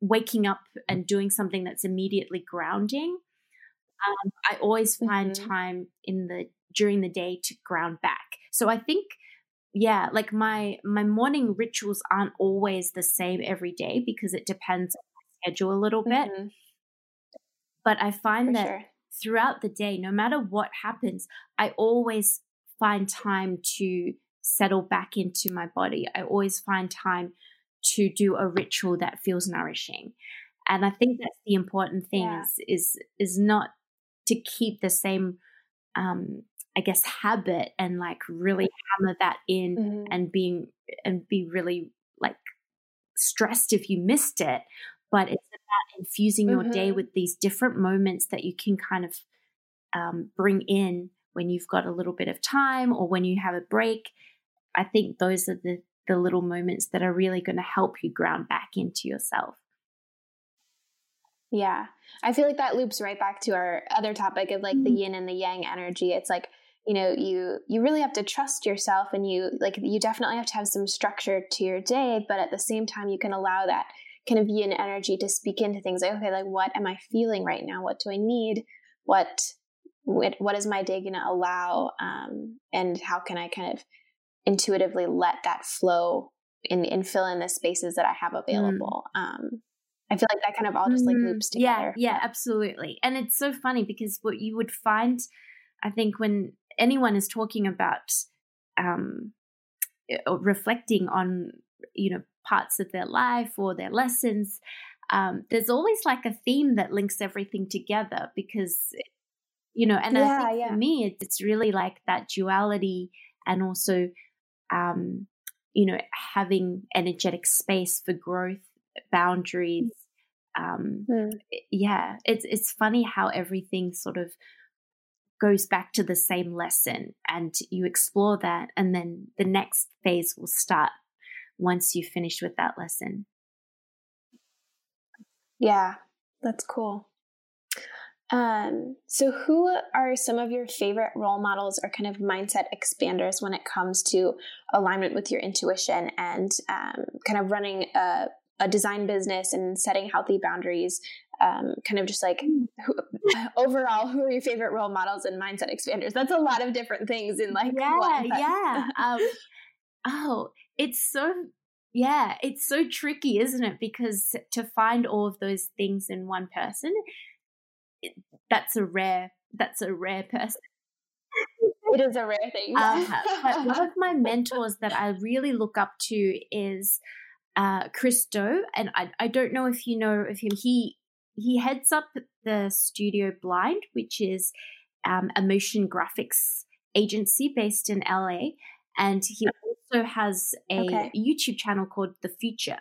waking up and doing something that's immediately grounding, um, I always find Mhm. time in the during the day to ground back. So I think, yeah, like my my morning rituals aren't always the same every day because it depends on my schedule a little bit. Mhm. But I find for that sure throughout the day, no matter what happens, I always find time to settle back into my body. I always find time to do a ritual that feels nourishing. And I think that's the important thing Yeah. is, is is not to keep the same um I guess habit and like really hammer that in Mhm. and being and be really like stressed if you missed it but it's about infusing your day Mhm. with these different moments that you can kind of um, bring in when you've got a little bit of time or when you have a break i think those are the the little moments that are really going to help you ground back into yourself Yeah. I feel like that loops right back to our other topic of like the Mhm. yin and the yang energy. It's like, you know, you you really have to trust yourself and you like you definitely have to have some structure to your day, but at the same time you can allow that kind of yin energy to speak into things like okay, like what am I feeling right now? What do I need? What what, what is my day going to allow um and how can I kind of intuitively let that flow and, and fill in the spaces that I have available. Um I feel like that kind of all just like loops together. yeah yeah, absolutely and it's so funny because what you would find i think when anyone is talking about um uh, reflecting on you know parts of their life or their lessons um there's always like a theme that links everything together because you know and i think yeah. for me it's, it's really like that duality and also um you know having energetic space for growth boundaries um Mm. yeah it's it's funny how everything sort of goes back to the same lesson and you explore that and then the next phase will start once you finish with that lesson yeah that's cool um, so who are some of your favorite role models or kind of mindset expanders when it comes to alignment with your intuition and um, kind of running a, a design business and setting healthy boundaries um, kind of just like who, overall, who are your favorite role models and mindset expanders? That's a lot of different things in like yeah, one, yeah. Um, oh, it's so yeah, it's so tricky, isn't it? Because to find all of those things in one person, it, that's a rare that's a rare person. It is a rare thing. um, but one of my mentors that I really look up to is uh, Chris Do, and I, I don't know if you know of him. He he heads up the studio Blind, which is um, a motion graphics agency based in LA. And he also has a okay. YouTube channel called The Future.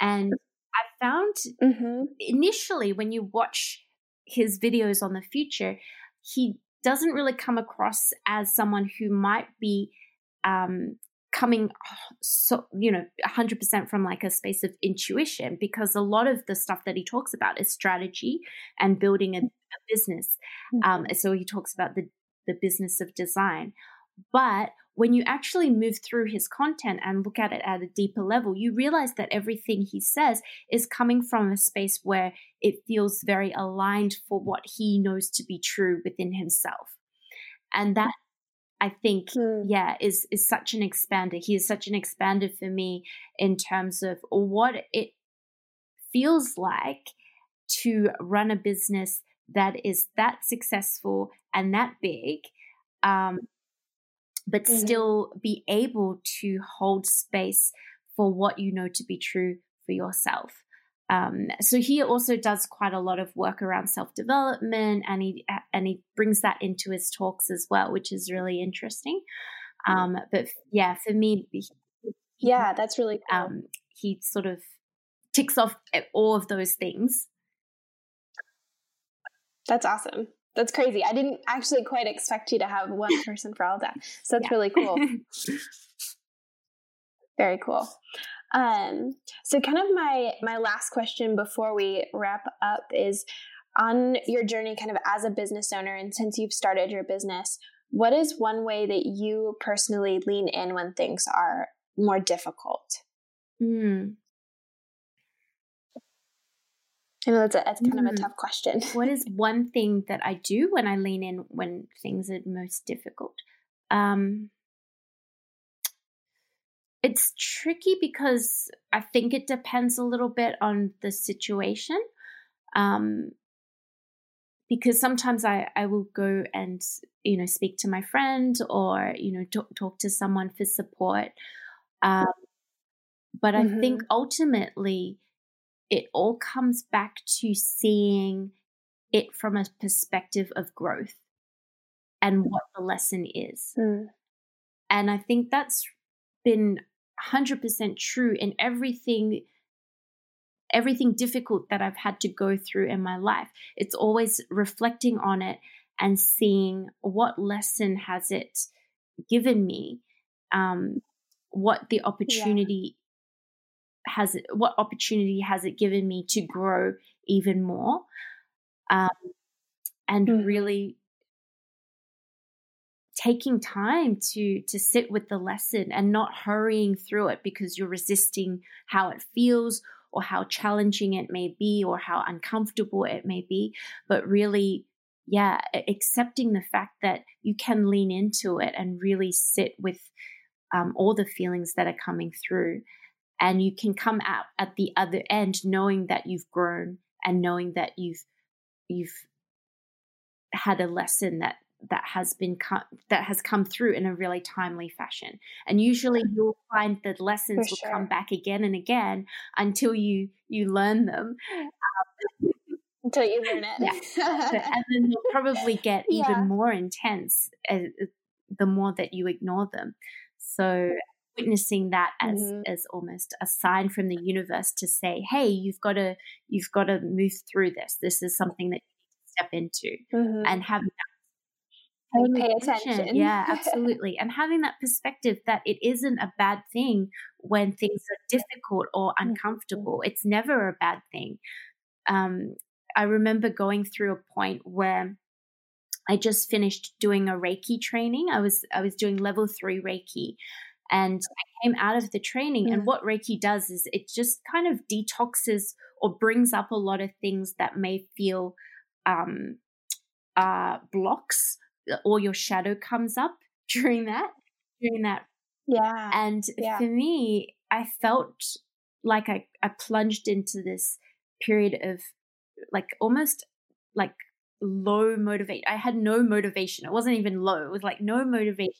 And I found mm-hmm. initially when you watch his videos on the future, he doesn't really come across as someone who might be um, coming so you know 100% from like a space of intuition because a lot of the stuff that he talks about is strategy and building a, a business mm-hmm. um, so he talks about the the business of design but when you actually move through his content and look at it at a deeper level, you realize that everything he says is coming from a space where it feels very aligned for what he knows to be true within himself. And that I think, mm. yeah, is is such an expander. He is such an expander for me in terms of what it feels like to run a business that is that successful and that big, um, but mm-hmm. still be able to hold space for what you know to be true for yourself. Um, so he also does quite a lot of work around self development, and he and he brings that into his talks as well, which is really interesting. Um, but yeah, for me, he, yeah, that's really cool. Um, he sort of ticks off all of those things. That's awesome. That's crazy. I didn't actually quite expect you to have one person for all that. So that's yeah. really cool. Very cool. Um, so kind of my my last question before we wrap up is on your journey kind of as a business owner and since you've started your business, what is one way that you personally lean in when things are more difficult? Mm. I know that's, a, that's kind mm. of a hmm. tough question. what is one thing that I do when I lean in when things are most difficult? Um, it's tricky because I think it depends a little bit on the situation. Um, because sometimes I, I will go and you know speak to my friend or you know talk, talk to someone for support um, but mm-hmm. i think mm-hmm. ultimately it all comes back to seeing it from a perspective of growth and what the lesson is mm. and i think that's been 100% true in everything everything difficult that I've had to go through in my life. It's always reflecting on it and seeing what lesson has it given me, um, what the opportunity yeah. has it, what opportunity has it given me to grow even more, um, and mm. really taking time to to sit with the lesson and not hurrying through it because you're resisting how it feels or how challenging it may be or how uncomfortable it may be. But really yeah accepting the fact that you can lean into it and really sit with um, all the feelings that are coming through. And you can come out at the other end knowing that you've grown and knowing that you've you've had a lesson that that has been that has come through in a really timely fashion and usually you'll find that lessons will come back again and again until you you learn them um, until you learn it yeah. and then they'll probably get yeah. even more intense as, uh, the more that you ignore them so witnessing that as mm-hmm. as almost a sign from the universe to say hey you've got to you've got to move through this this is something that you need to step into mm-hmm. and having that pay attention. attention. Yeah, absolutely. and having that perspective that it isn't a bad thing when things are difficult or mm-hmm. uncomfortable. It's never a bad thing. Um, I remember going through a point where I just finished doing a Reiki training. I was I was doing level three Reiki, and I came out of the training. And what Reiki does is it just kind of detoxes or brings up a lot of things that may feel um, uh, blocks, or your shadow comes up during that during that. Yeah. And yeah. for me, I felt like I, I plunged into this period of like almost like low motivation. I had no motivation. It wasn't even low. It was like no motivation.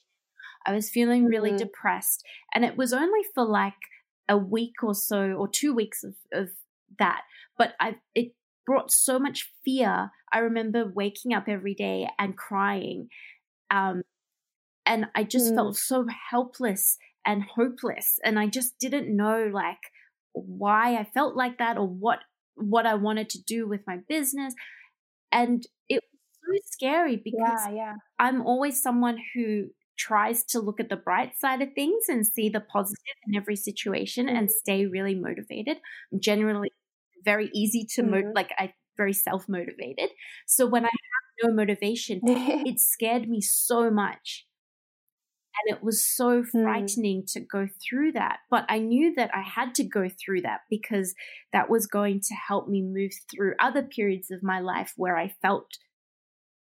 I was feeling really mm-hmm. depressed. And it was only for like a week or so or two weeks of, of that. But I it brought so much fear. I remember waking up every day and crying. Um, and I just mm. felt so helpless and hopeless. And I just didn't know like why I felt like that or what what I wanted to do with my business. And it was so scary because yeah, yeah. I'm always someone who tries to look at the bright side of things and see the positive in every situation mm-hmm. and stay really motivated. I'm generally very easy to mm-hmm. mo- like I very self motivated. So when I have no motivation, it scared me so much. And it was so hmm. frightening mm. to go through that. But I knew that I had to go through that because that was going to help me move through other periods of my life where I felt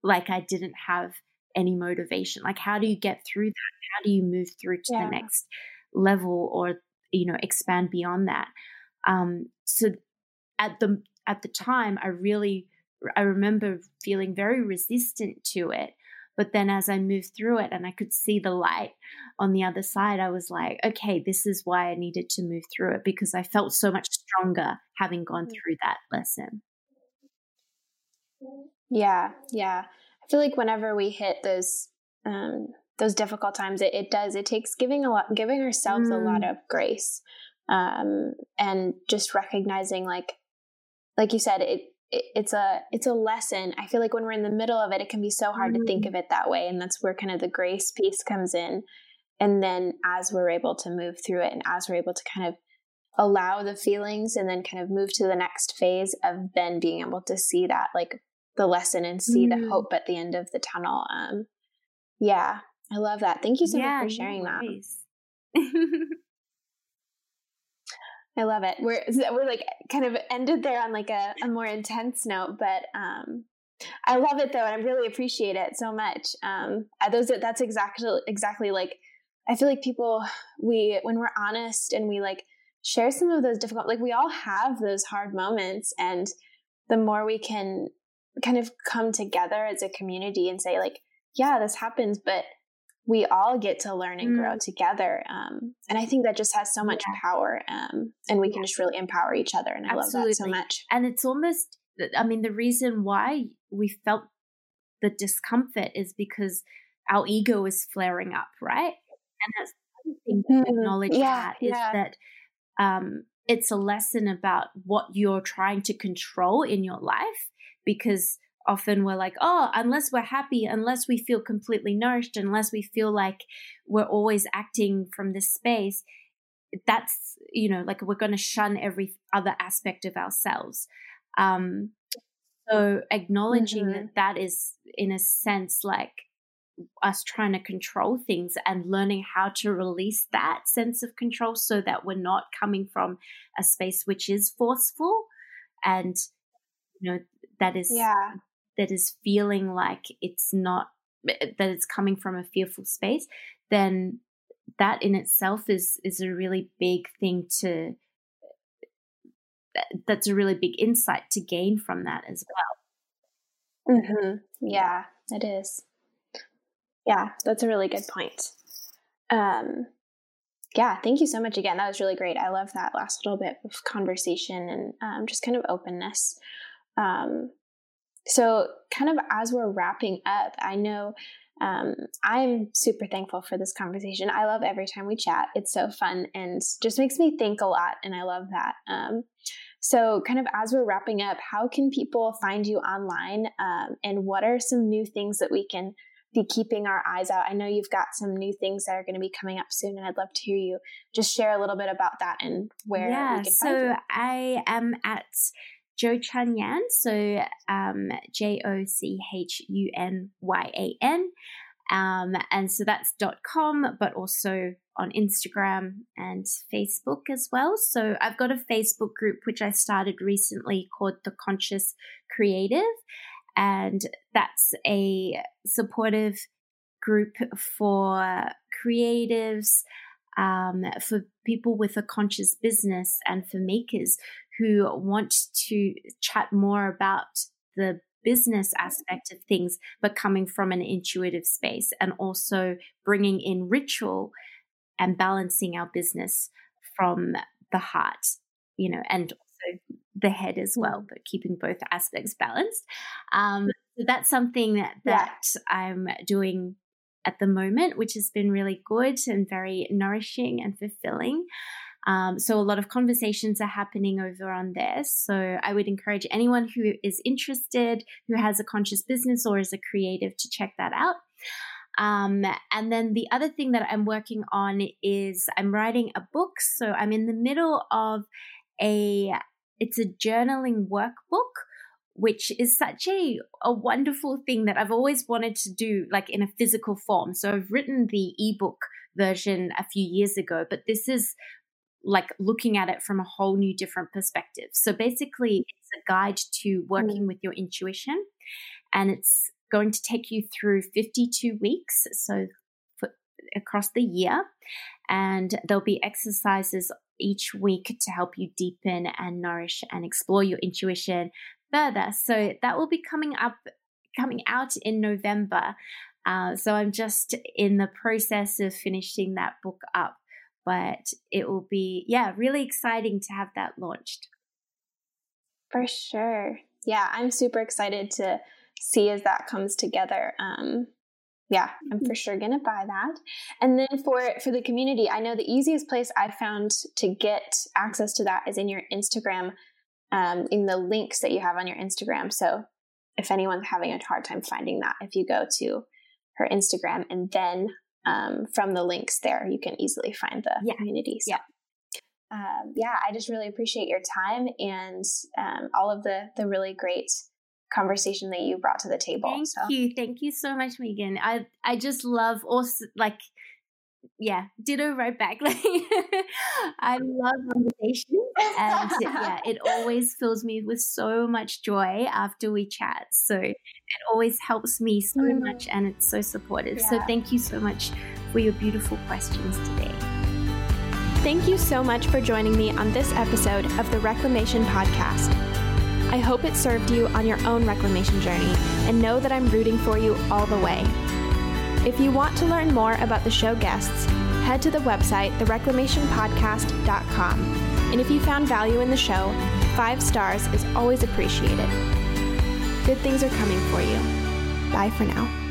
like I didn't have any motivation. Like, how do you get through that? How do you move through to yeah. the next level or, you know, expand beyond that? Um, so at the at the time, I really I remember feeling very resistant to it. But then as I moved through it and I could see the light on the other side, I was like, okay, this is why I needed to move through it because I felt so much stronger having gone mm. through that lesson. Yeah, yeah. I feel like whenever we hit those um, those difficult times, it, it does. It takes giving a lot, giving ourselves mm. a lot mm. of grace, um, and just recognizing, like, like you said, it, it, it's a it's a lesson. I feel like when we're in the middle of it, it can be so hard mm. to think of it that way, and that's where kind of the grace piece comes in. And then as we're able to move through it, and as we're able to kind of allow the feelings and then kind of move to the next phase of then being able to see that like the lesson and see mm. the hope at the end of the tunnel. Um, yeah, I love that. Thank you so yeah, much for sharing nice. that. I love it. We're we're like kind of ended there on like a, a more intense note, but um, I love it though, and I really appreciate it so much. Um, those that's exactly exactly like I feel like people we when we're honest and we like share some of those difficult like we all have those hard moments, and the more we can kind of come together as a community and say like yeah this happens but we all get to learn and grow mm. together um, and i think that just has so much yeah. power um, and we can just really empower each other and i Absolutely. love that so much and it's almost i mean the reason why we felt the discomfort is because our ego is flaring up right and that's the thing to mm-hmm. acknowledge yeah, that is yeah. that um, it's a lesson about what you're trying to control in your life because often we're like, oh, unless we're happy, unless we feel completely nourished, unless we feel like we're always acting from this space, that's, you know, like we're going to shun every other aspect of ourselves. Um, so acknowledging mm-hmm. that that is, in a sense, like us trying to control things and learning how to release that sense of control so that we're not coming from a space which is forceful and you know that is yeah. That is feeling like it's not that it's coming from a fearful space, then that in itself is is a really big thing to that's a really big insight to gain from that as well. Mm-hmm. Yeah, it is. Yeah, that's a really good point. Um, yeah, thank you so much again. That was really great. I love that last little bit of conversation and um, just kind of openness. Um, so, kind of as we're wrapping up, I know um, I'm super thankful for this conversation. I love every time we chat. It's so fun and just makes me think a lot, and I love that. Um, so, kind of as we're wrapping up, how can people find you online, um, and what are some new things that we can be keeping our eyes out? I know you've got some new things that are going to be coming up soon, and I'd love to hear you just share a little bit about that and where. Yeah, so I am at Jo ChunYan, so um, J O C H U N Y A N. Um, and so that's dot .com, but also on Instagram and Facebook as well. So I've got a Facebook group which I started recently called The Conscious Creative, and that's a supportive group for creatives, um, for people with a conscious business, and for makers who want to chat more about the business aspect of things, but coming from an intuitive space and also bringing in ritual and balancing our business from the heart, you know, and also the head as well, but keeping both aspects balanced. Um, so that's something that, that yeah. I'm doing at the moment, which has been really good and very nourishing and fulfilling. Um, so a lot of conversations are happening over on there. So I would encourage anyone who is interested, who has a conscious business or is a creative to check that out. Um, and then the other thing that I'm working on is I'm writing a book. So I'm in the middle of a, it's a journaling workbook which is such a, a wonderful thing that I've always wanted to do, like in a physical form. So I've written the ebook version a few years ago, but this is like looking at it from a whole new different perspective. So basically, it's a guide to working mm. with your intuition, and it's going to take you through 52 weeks. So for, across the year, and there'll be exercises each week to help you deepen and nourish and explore your intuition further. So that will be coming up, coming out in November. Uh, so I'm just in the process of finishing that book up but it will be, yeah, really exciting to have that launched. For sure. Yeah, I'm super excited to see as that comes together. Um, yeah, I'm mm-hmm. for sure gonna buy that. And then for for the community, I know the easiest place I found to get access to that is in your Instagram, um, in the links that you have on your Instagram. So if anyone's having a hard time finding that, if you go to her Instagram and then um, from the links there, you can easily find the yeah. community. So, yeah. Um, yeah, I just really appreciate your time and um, all of the the really great conversation that you brought to the table. Thank so. you, thank you so much, Megan. I I just love also like yeah, ditto right back. Like I love conversation, and yeah, it always fills me with so much joy after we chat. So it always helps me so mm. much, and it's so supportive. Yeah. So thank you so much for your beautiful questions today. Thank you so much for joining me on this episode of the Reclamation Podcast. I hope it served you on your own reclamation journey, and know that I'm rooting for you all the way. If you want to learn more about the show guests, head to the website, thereclamationpodcast.com. And if you found value in the show, five stars is always appreciated. Good things are coming for you. Bye for now.